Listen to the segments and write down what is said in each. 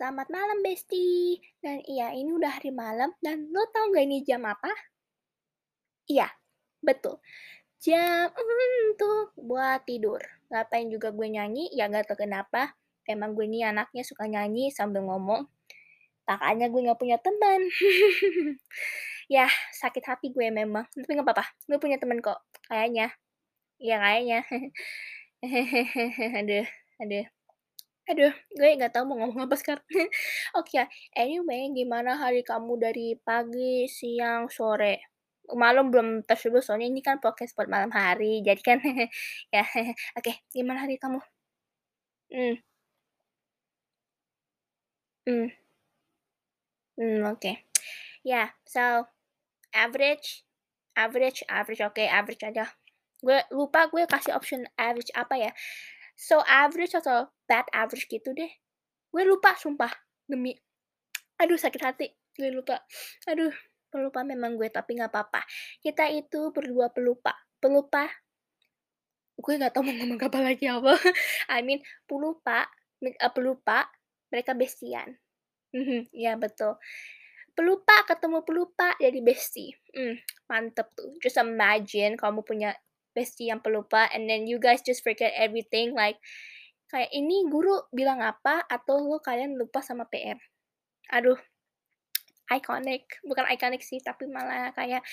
Selamat malam, Besti. Dan iya, ini udah hari malam dan lo tau gak ini jam apa? Iya, betul. Jam untuk buat tidur. Ngapain juga gue nyanyi, ya gak tau kenapa. Emang gue ini anaknya suka nyanyi sambil ngomong. Makanya gue gak punya teman. ya, sakit hati gue memang. Tapi gak apa-apa, gue punya teman kok. Kayaknya. Iya, kayaknya. aduh, aduh. Aduh, gue nggak tahu mau ngomong apa sekarang. Oke ya, anyway, gimana hari kamu dari pagi, siang, sore? Malam belum tersebut soalnya ini kan podcast buat malam hari, jadi kan ya. Oke, gimana hari kamu? Hmm. Hmm. Hmm, oke. Ya, so average, average, average, oke, average aja. Gue lupa gue kasih option average apa ya. So average atau bad average gitu deh. Gue lupa sumpah, demi aduh sakit hati, gue lupa. Aduh, pelupa memang gue, tapi nggak apa-apa. Kita itu berdua pelupa. Pelupa gue nggak tahu mau ngomong apa lagi apa. I mean, pelupa, uh, pelupa, mereka bestian. Mhm, iya betul. Pelupa ketemu pelupa jadi bestie. Mmm, mantep tuh. Just imagine kamu punya bestie yang pelupa and then you guys just forget everything like kayak ini guru bilang apa atau lu kalian lupa sama PR. Aduh, iconic. Bukan iconic sih, tapi malah kayak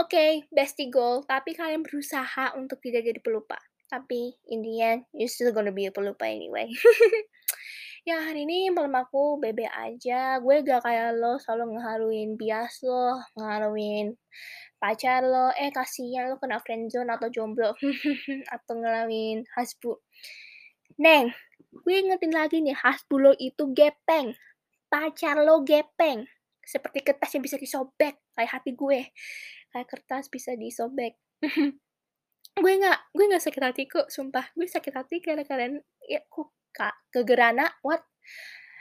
oke, okay, bestie goal, tapi kalian berusaha untuk tidak jadi pelupa. Tapi in the end, you still gonna be a pelupa anyway. ya hari ini malam aku bebe aja. Gue gak kayak lo selalu ngeharuin bias lo, ngeharuin pacar lo, eh kasihan lo kena friendzone atau jomblo atau ngelamin hasbu. Neng, gue ingetin lagi nih, hasbu lo itu gepeng. Pacar lo gepeng. Seperti kertas yang bisa disobek, kayak hati gue. Kayak kertas bisa disobek. gue nggak, gue nggak sakit hati kok, sumpah. Gue sakit hati karena kalian, ya kok kak kegerana, what?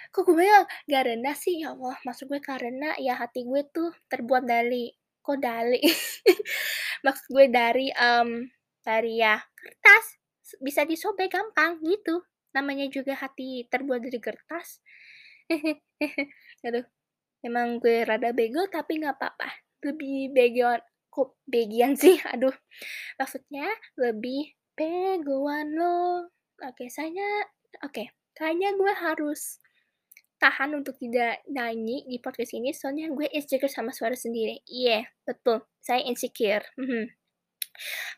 Kok gue bilang karena sih ya Allah, maksud gue karena ya hati gue tuh terbuat dari kok dari maksud gue dari um, dari ya kertas bisa disobek gampang gitu. Namanya juga hati terbuat dari kertas. Aduh emang gue rada bego tapi nggak apa-apa. Lebih begoan kok begian sih? Aduh. Maksudnya lebih begoan lo. Oke saya oke kayaknya gue harus tahan untuk tidak nyanyi di podcast ini soalnya gue insecure sama suara sendiri. Iya, yeah, betul. Saya insecure. Mhm.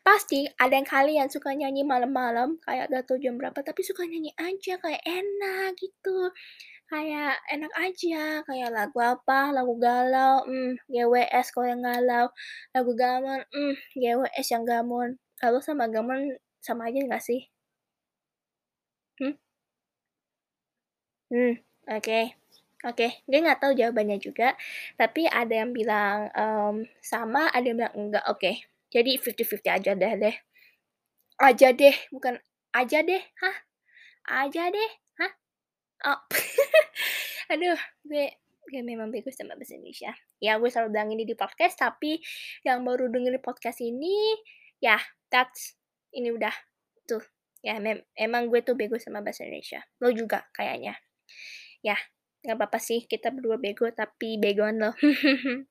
Pasti ada yang kalian suka nyanyi malam-malam kayak gak tau jam berapa tapi suka nyanyi aja kayak enak gitu. Kayak enak aja, kayak lagu apa, lagu galau, hmm, GWS kalau yang galau, lagu gamon, hmm, GWS yang gamon. Kalau sama gamon sama aja gak sih? Hmm? Hmm. Oke. Oke, gue nggak tahu jawabannya juga, tapi ada yang bilang, um, sama, ada yang bilang enggak, oke. Jadi 50-50 aja deh deh. Aja deh, bukan aja deh, hah? Aja deh, hah? Oh. Aduh, gue gue memang bagus sama bahasa Indonesia. Ya, gue selalu bilang ini di podcast, tapi yang baru dengerin podcast ini, ya, that's ini udah tuh, ya mem emang gue tuh bego sama bahasa Indonesia. Lo juga kayaknya ya nggak apa-apa sih kita berdua bego tapi begoan loh.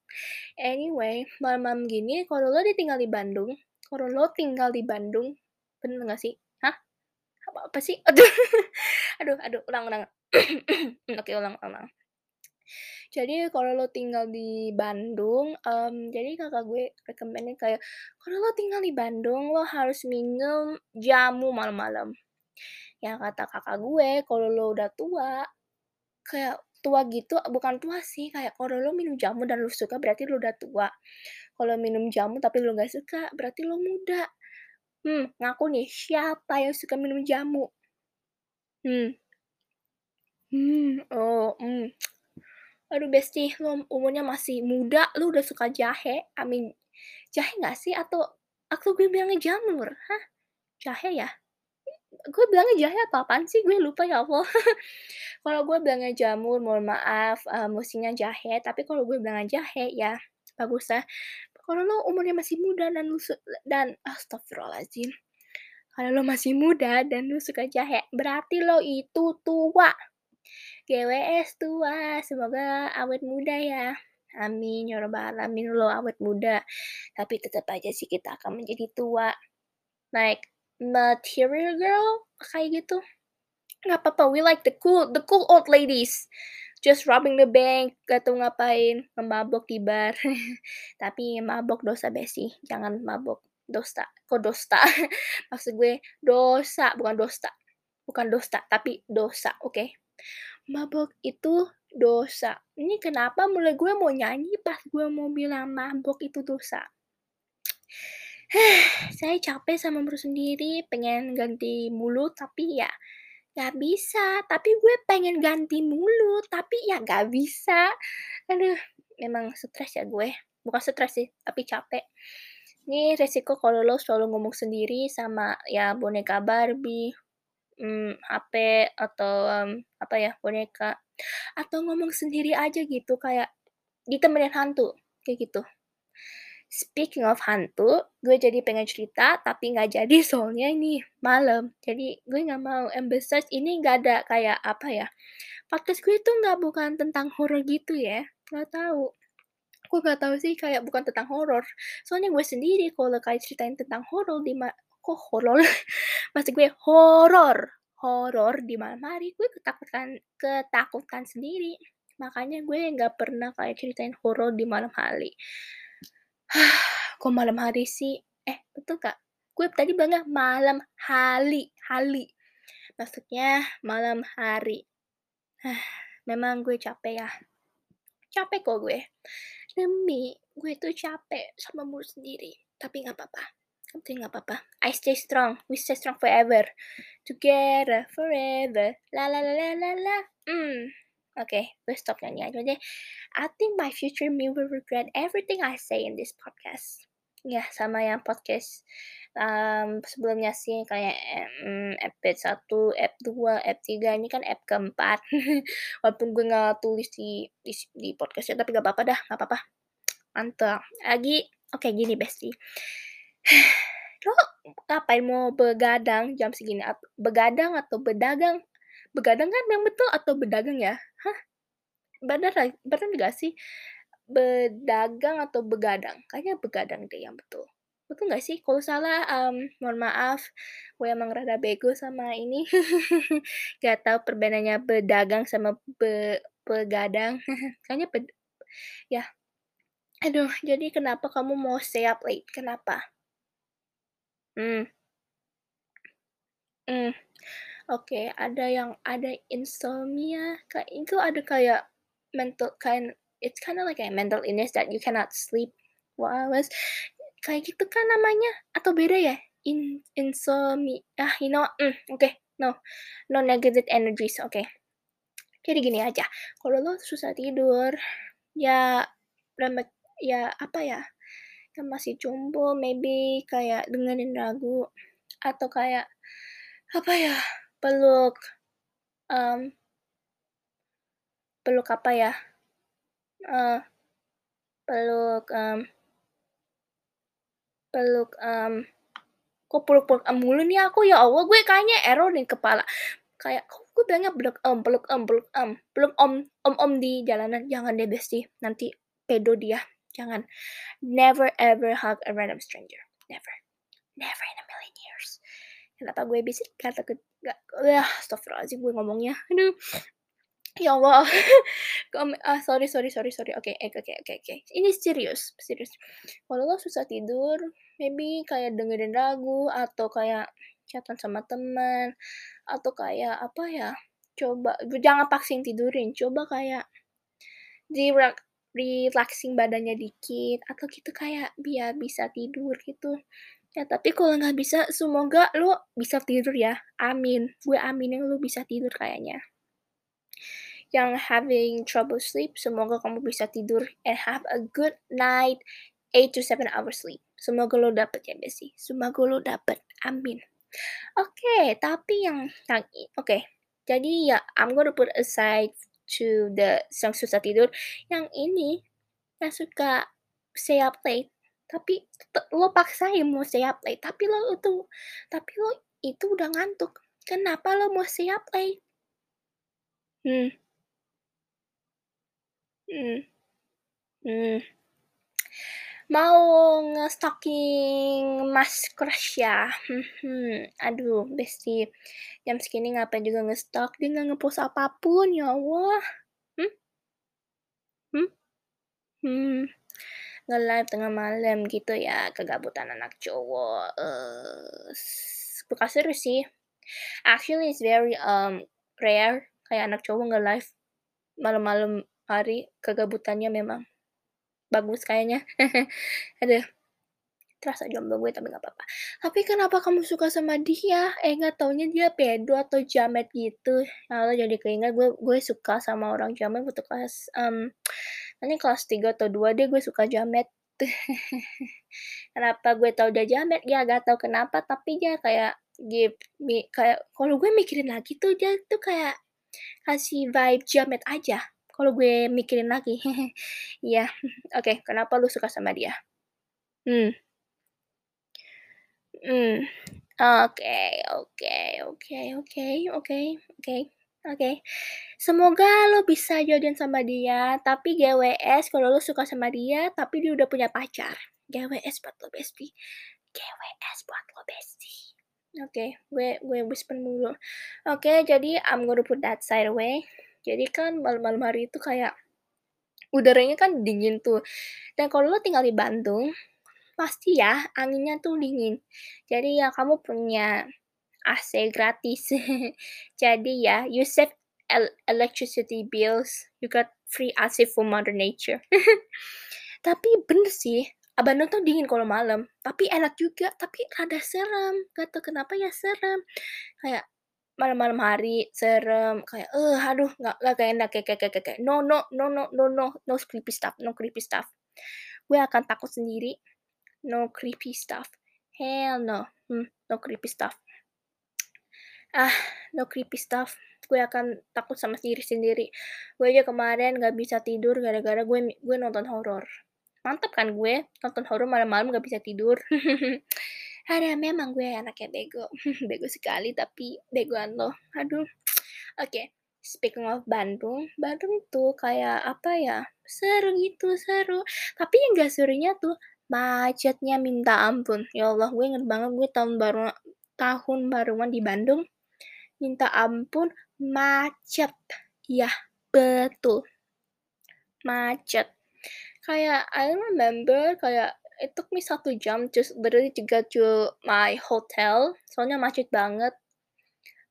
Anyway malam-malam gini kalau lo ditinggal di Bandung kalau lo tinggal di Bandung bener nggak sih? Hah? Apa apa sih? Aduh. Aduh aduh ulang ulang. Oke ulang ulang jadi kalau lo tinggal di Bandung, um, jadi kakak gue rekomendasi kayak kalau lo tinggal di Bandung lo harus minum jamu malam-malam. Yang kata kakak gue kalau lo udah tua Kayak tua gitu bukan tua sih, kayak kalau lo minum jamu dan lo suka berarti lo udah tua. Kalau minum jamu tapi lo nggak suka, berarti lo muda. Hmm, ngaku nih, siapa yang suka minum jamu? Hmm. Hmm, oh, hmm. Aduh besti, lo umurnya masih muda, lo udah suka jahe, amin jahe nggak sih? Atau aku gue bilangnya jamur? Hah? Jahe ya? Gue bilangnya jahe atau apaan sih? Gue lupa ya Allah. Kalau gue bilangnya jamur, mohon maaf, uh, mestinya jahe, tapi kalau gue bilangnya jahe, ya bagus ya. Kalau lo umurnya masih muda dan lu dan astagfirullahaladzim. Kalau lo masih muda dan lu suka jahe, berarti lo itu tua. GWS tua, semoga awet muda ya. Amin ya rabbal alamin lo awet muda. Tapi tetap aja sih kita akan menjadi tua. Like material girl kayak gitu. Nggak apa-apa, we like the cool the cool old ladies. Just robbing the bank, gak tau ngapain, mabok di bar. Tapi mabok dosa besi, jangan mabok dosa. Kok dosa? Maksud gue dosa, bukan dosa. Bukan dosa, tapi dosa, oke? Okay? Mabok itu dosa. Ini kenapa mulai gue mau nyanyi pas gue mau bilang mabok itu dosa. saya capek sama mulut sendiri, pengen ganti mulut, tapi ya Gak bisa, tapi gue pengen ganti mulut, tapi ya gak bisa. Aduh, memang stres ya gue. Bukan stres sih, tapi capek. Ini resiko kalau lo selalu ngomong sendiri sama ya boneka Barbie, hmm, HP atau um, apa ya boneka atau ngomong sendiri aja gitu kayak ditemenin hantu kayak gitu. Speaking of hantu, gue jadi pengen cerita tapi nggak jadi soalnya ini malam. Jadi gue nggak mau emphasize ini nggak ada kayak apa ya. Podcast gue itu nggak bukan tentang horror gitu ya. Nggak tahu. Gue nggak tahu sih kayak bukan tentang horror. Soalnya gue sendiri kalau kayak ceritain tentang horror di ma kok horror? Maksud gue horror. Horror di malam hari gue ketakutan ketakutan sendiri. Makanya gue nggak pernah kayak ceritain horror di malam hari. Kok malam hari sih? Eh, betul Kak? Gue tadi bilang malam hari, hari. Maksudnya malam hari. Memang gue capek ya. Capek kok gue. Demi gue tuh capek sama mulut sendiri. Tapi nggak apa-apa. Tapi nggak apa-apa. I stay strong. We stay strong forever. Together forever. La la la la la la. Hmm. Okay, gue stop nyanyi aja deh. I think my future me will regret everything I say in this podcast. Ya, sama yang podcast um, sebelumnya sih kayak um, episode 1, ep 2, ep 3 ini kan ep keempat. Walaupun gue nggak tulis di, di, di podcastnya, tapi gak apa-apa dah, gak apa-apa. Mantap. Lagi, oke okay, gini bestie. Lo ngapain mau begadang jam segini? Begadang atau bedagang? Begadang kan yang betul atau berdagang ya? Hah? Bener bener nggak sih? Berdagang atau begadang? Kayaknya begadang deh yang betul. Betul nggak sih? Kalau salah, um, mohon maaf, gue emang rada bego sama ini. Gak tahu perbedaannya berdagang sama be begadang. Kayaknya bed ya. Aduh, jadi kenapa kamu mau stay up late? Kenapa? Hmm. Hmm. Oke, ada yang ada insomnia, kayak itu ada kayak mental kind it's kinda like a mental illness that you cannot sleep while hours. Kayak gitu kan namanya? Atau beda ya? In insomnia. Ah, you know, mm, oke, okay, no. No negative energies, oke. Okay. Jadi gini aja, kalau lo susah tidur, ya remek ya apa ya? Yang masih jumbo, maybe kayak dengerin lagu atau kayak apa ya? Peluk um, peluk apa ya? Uh, peluk um, peluk um, kok peluk peluk um, mulu nih aku? Ya Allah gue kayaknya error nih kepala. Kayak kok gue bilangnya peluk um peluk um peluk um belum om om om di jalanan. Jangan deh besti nanti pedo dia. Jangan. Never ever hug a random stranger. Never. Never in a million years. Kenapa gue bisa? Kata ke gak ya astagfirullahaladzim gue ngomongnya. Aduh. Ya Allah. Ah sorry sorry sorry sorry. Oke oke oke oke oke. Ini serius serius. Kalau lo susah tidur maybe kayak dengerin lagu atau kayak chatan sama teman atau kayak apa ya coba jangan paksain tidurin. Coba kayak di relaxing badannya dikit atau gitu kayak biar bisa tidur gitu Ya, tapi kalau nggak bisa, semoga lo bisa tidur ya. Amin. Gue aminin lo bisa tidur kayaknya. Yang having trouble sleep, semoga kamu bisa tidur and have a good night, 8 to 7 hours sleep. Semoga lo dapet ya, Besi. Semoga lo dapet. Amin. Oke, okay, tapi yang yang oke. Okay. Jadi ya, I'm gonna put aside to the yang susah tidur. Yang ini yang suka stay up late tapi lo paksain mau stay up late, tapi lo itu tapi lo itu udah ngantuk. Kenapa lo mau stay up late? Hmm, Hmm. Hmm. Mau nge-stalking Mas Crush ya? Mhm. Aduh, bestie, jam segini ngapain juga nge-stalk, dia nggak nge-post apa pun, ya Allah. Hmm? Hmm? Hmm. Nge-live tengah malam gitu ya, kegabutan anak cowok, eee, bukan serius sih. Actually it's very, um, rare kayak anak cowok nge-live malam-malam hari, kegabutannya memang bagus kayaknya. Aduh, terasa jomblo gue tapi nggak apa-apa. Tapi kenapa kamu suka sama dia? Eh, nggak taunya dia pedo atau jamet gitu. Allah, jadi keinget gue gue suka sama orang jamet waktu kelas, mmm, kayaknya kelas 3 atau 2 deh gue suka jamet. Kenapa gue tahu dia jamet? Ya nggak tahu kenapa, tapi dia kayak give me kayak kalau gue mikirin lagi tuh dia tuh kayak kasih vibe jamet aja, kalau gue mikirin lagi. Iya, oke, kenapa lu suka sama dia? Hmm. Hmm. Oke oke oke oke oke oke oke. Semoga lo bisa jadian sama dia, tapi GWS kalau lo suka sama dia, tapi dia udah punya pacar. GWS buat lo, bestie. GWS buat lo, bestie. Oke, gue gue whisper mulu. Oke, jadi I'm gonna put that side away. Jadi kan malam-malam hari itu kayak udaranya kan dingin tuh, dan kalau lo tinggal di Bandung, pasti ya anginnya tuh dingin. Jadi ya kamu punya AC gratis. Jadi ya, you save el electricity bills, you got free AC from mother nature. Tapi bener sih, ah, Bandung tuh dingin kalau malam, tapi enak juga, tapi rada serem, nggak tahu kenapa ya serem. Kayak malam-malam hari serem, kayak, eh, aduh nggak nggak kayak enak, kayak kayak kayak, no no no no no no no creepy stuff no creepy stuff. Gue akan takut sendiri, no creepy stuff, hell no, hmm, no creepy stuff. Ah, no creepy stuff, gue akan takut sama diri sendiri. Gue aja kemarin nggak bisa tidur gara-gara gue gue nonton horor. Mantap kan gue, nonton horor malam-malam nggak bisa tidur. Aduh, memang gue anaknya bego, bego sekali tapi begoan lo, aduh. Oke, speaking of Bandung, Bandung tuh kayak apa ya, seru gitu, seru. Tapi yang nggak serunya tuh macetnya minta ampun. Ya Allah, gue inget banget gue tahun baru tahun baruan di Bandung, minta ampun macet. Iya, betul. Macet. Kayak I remember kayak it took me 1 jam just literally to get to my hotel, soalnya macet banget.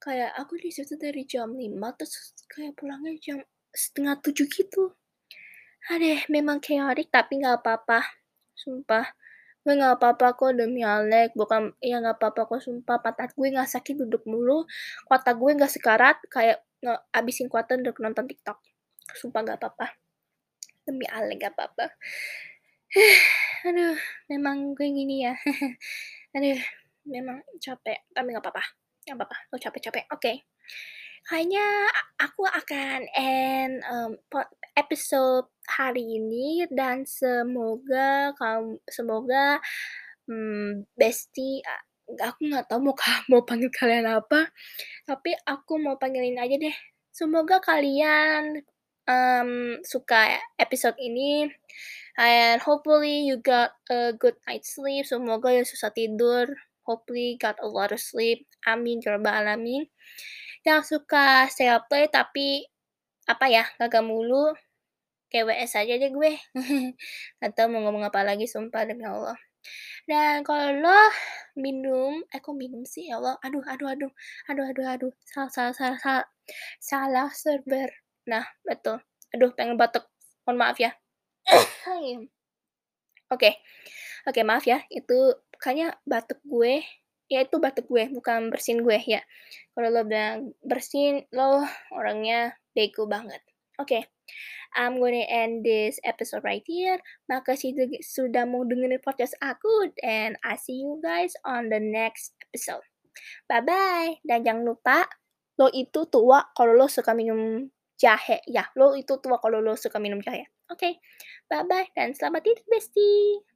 Kayak aku di situ dari jam 5 terus kayak pulangnya jam 6.30 gitu. Aduh, memang chaotic tapi nggak apa-apa, sumpah. Gue nggak apa-apa kok demi Alek, bukan iya nggak apa-apa kok sumpah, pantat gue nggak sakit duduk mulu, otak gue nggak sekarat kayak ngehabisin kuota untuk nonton TikTok. Sumpah nggak apa-apa. Demi Alek nggak apa-apa. Aduh, memang gue gini ya. Aduh, memang capek, tapi nggak apa-apa nggak apa-apa, lo capek-capek, oke. Kayaknya aku akan end, pod episode hari ini dan semoga kamu semoga, mmm, bestie aku nggak tahu mau mau panggil kalian apa, tapi aku mau panggilin aja deh. Semoga kalian, mmm, suka episode ini, and hopefully you got a good night's sleep, semoga yang susah tidur, hopefully got a lot of sleep, amin ya rabbal alamin. Yang suka stay up late tapi, apa ya, kagak mulu, GWS aja deh gue. Tahu mau ngomong apa lagi sumpah demi Allah. Dan kalau minum eh kok minum sih ya Allah, aduh aduh aduh, aduh aduh aduh, salah salah salah salah salah server. Nah, betul. Aduh pengen batuk, mohon maaf ya. Oke, oke maaf ya, itu kayaknya batuk gue ya itu batuk gue, bukan bersin gue ya. Kalau lo bilang bersin, lo orangnya bego banget. Oke, I'm gonna end this episode right here. Makasih sudah mau dengerin podcast aku, and I see you guys on the next episode. Bye-bye, dan jangan lupa, lo itu tua kalau lo suka minum jahe, ya, lo itu tua kalau lo suka minum jahe. Oke, bye-bye dan selamat tidur bestie.